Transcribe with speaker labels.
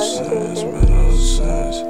Speaker 1: sense, made no sense.